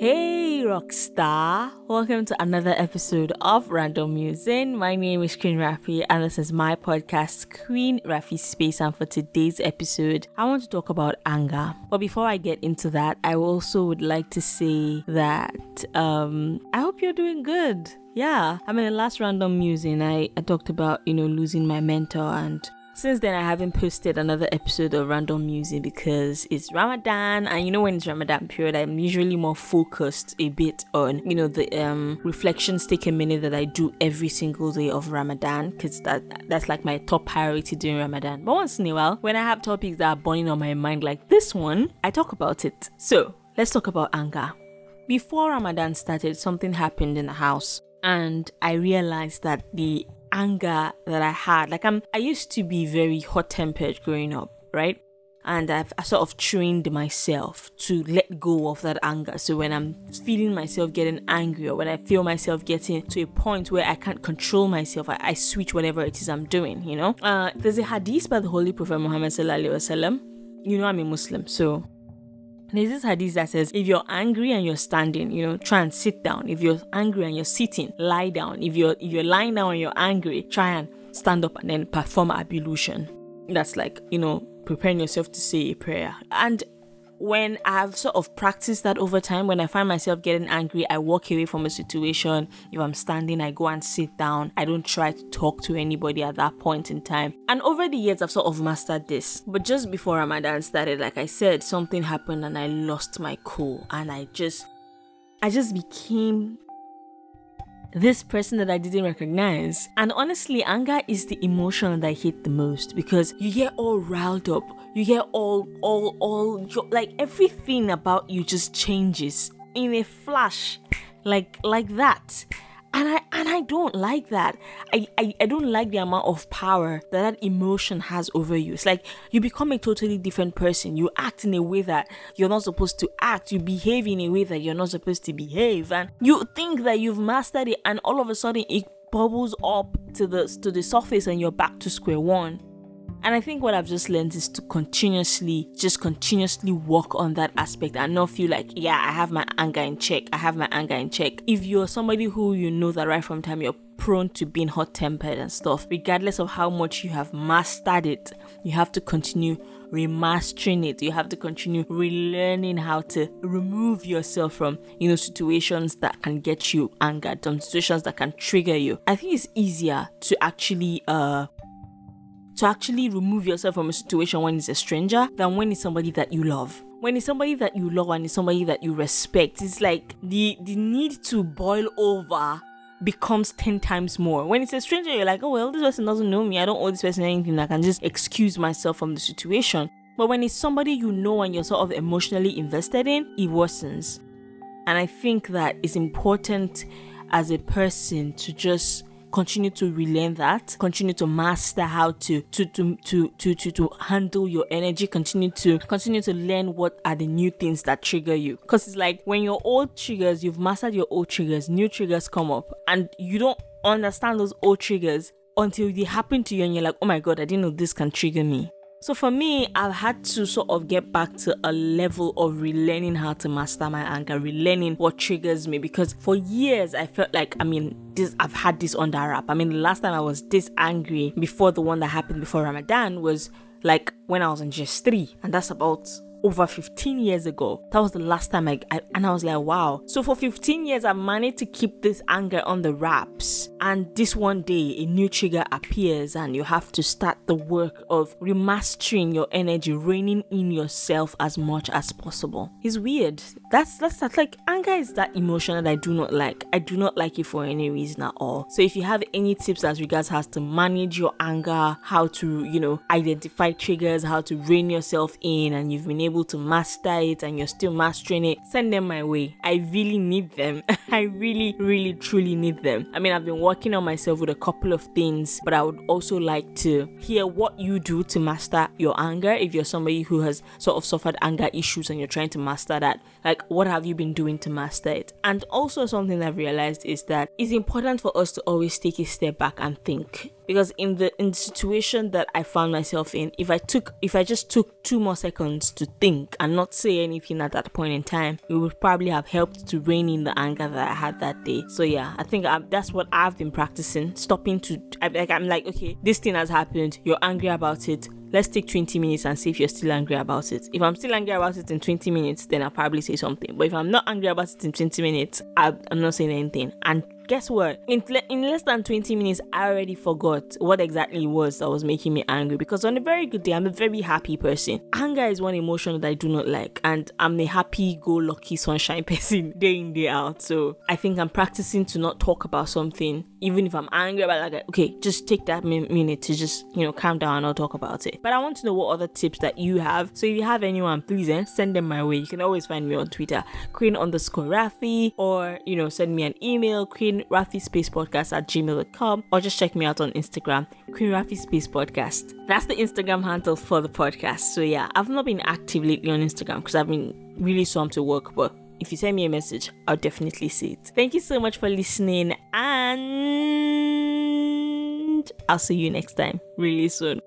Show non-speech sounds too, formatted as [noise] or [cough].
Hey, Rockstar! Welcome to another episode of Random Musing. My name is Queen Rafi, and this is my podcast, Queen Rafi Space. And for today's episode, I want to talk about anger. But before I get into that, I also would like to say that um, I hope you're doing good. Yeah, I mean, the last Random Musing, I, I talked about, you know, losing my mentor and since then, I haven't posted another episode of Random Musing because it's Ramadan, and you know when it's Ramadan period, I'm usually more focused a bit on you know the um reflections take a minute that I do every single day of Ramadan because that that's like my top priority during Ramadan. But once in a while, when I have topics that are burning on my mind like this one, I talk about it. So let's talk about anger. Before Ramadan started, something happened in the house, and I realized that the anger that I had. Like I'm I used to be very hot tempered growing up, right? And I've I sort of trained myself to let go of that anger. So when I'm feeling myself getting angry or when I feel myself getting to a point where I can't control myself, I, I switch whatever it is I'm doing, you know? Uh, there's a hadith by the Holy Prophet Muhammad. You know I'm a Muslim, so there's this hadith that says, if you're angry and you're standing, you know, try and sit down. If you're angry and you're sitting, lie down. If you're if you're lying down and you're angry, try and stand up and then perform ablution. That's like, you know, preparing yourself to say a prayer. And when I've sort of practiced that over time, when I find myself getting angry, I walk away from a situation. If I'm standing, I go and sit down. I don't try to talk to anybody at that point in time. And over the years, I've sort of mastered this. But just before Ramadan started, like I said, something happened and I lost my cool. And I just, I just became this person that I didn't recognize. And honestly, anger is the emotion that I hate the most because you get all riled up. You get all, all, all, like everything about you just changes in a flash, like, like that and I and I don't like that. I, I I don't like the amount of power that that emotion has over you. It's like you become a totally different person. You act in a way that you're not supposed to act. You behave in a way that you're not supposed to behave, and you think that you've mastered it, and all of a sudden it bubbles up to the to the surface, and you're back to square one. And I think what I've just learned is to continuously, just continuously work on that aspect and not feel like, yeah, I have my anger in check. I have my anger in check. If you're somebody who you know that right from time you're prone to being hot tempered and stuff, regardless of how much you have mastered it, you have to continue remastering it. You have to continue relearning how to remove yourself from, you know, situations that can get you angered, some situations that can trigger you. I think it's easier to actually uh to actually remove yourself from a situation when it's a stranger than when it's somebody that you love. When it's somebody that you love and it's somebody that you respect it's like the the need to boil over becomes 10 times more. When it's a stranger you're like oh well this person doesn't know me. I don't owe this person anything. I can just excuse myself from the situation. But when it's somebody you know and you're sort of emotionally invested in it worsens. And i think that it's important as a person to just continue to relearn that continue to master how to to to to to to, to handle your energy continue to continue to learn what are the new things that trigger you. Because it's like when your old triggers you've mastered your old triggers new triggers come up and you don't understand those old triggers until they happen to you and you're like oh my god i didn't know this can trigger me so for me, I've had to sort of get back to a level of relearning how to master my anger, relearning what triggers me because for years I felt like I mean this I've had this under wrap. I mean the last time I was this angry before the one that happened before Ramadan was like when I was in just three, and that's about over 15 years ago. That was the last time I, I, and I was like, wow. So for 15 years, I managed to keep this anger on the wraps. And this one day, a new trigger appears, and you have to start the work of remastering your energy, reining in yourself as much as possible. It's weird. That's that's, that's like anger is that emotion that I do not like. I do not like it for any reason at all. So if you have any tips as regards how to manage your anger, how to you know identify triggers, how to rein yourself in, and you've been able able to master it and you're still mastering it, send them my way. I really need them. [laughs] I really, really, truly need them. I mean, I've been working on myself with a couple of things, but I would also like to hear what you do to master your anger. If you're somebody who has sort of suffered anger issues and you're trying to master that, like what have you been doing to master it? And also, something I've realized is that it's important for us to always take a step back and think because in the in the situation that I found myself in, if I took if I just took two more seconds to think and not say anything at that point in time, it would probably have helped to rein in the anger that I had that day. So yeah, I think I, that's what I've been practicing. Stopping to I, like I'm like okay, this thing has happened. You're angry about it let's take 20 minutes and see if you're still angry about it. If I'm still angry about it in 20 minutes, then I'll probably say something. But if I'm not angry about it in 20 minutes, I'm not saying anything. And guess what? In, in less than 20 minutes, I already forgot what exactly it was that was making me angry because on a very good day, I'm a very happy person. Anger is one emotion that I do not like, and I'm a happy go lucky sunshine [laughs] person day in, day out. So I think I'm practicing to not talk about something, even if I'm angry about like, okay, just take that minute to just, you know, calm down and I'll talk about it. But I want to know what other tips that you have. So if you have anyone, please eh, send them my way. You can always find me on Twitter, Queen underscore Rafi, or, you know, send me an email, Queen Rafi Space Podcast at gmail.com or just check me out on Instagram, Queen Rafi Space Podcast. That's the Instagram handle for the podcast. So yeah, I've not been active lately on Instagram because I've been really swamped to work, but if you send me a message, I'll definitely see it. Thank you so much for listening, and I'll see you next time really soon.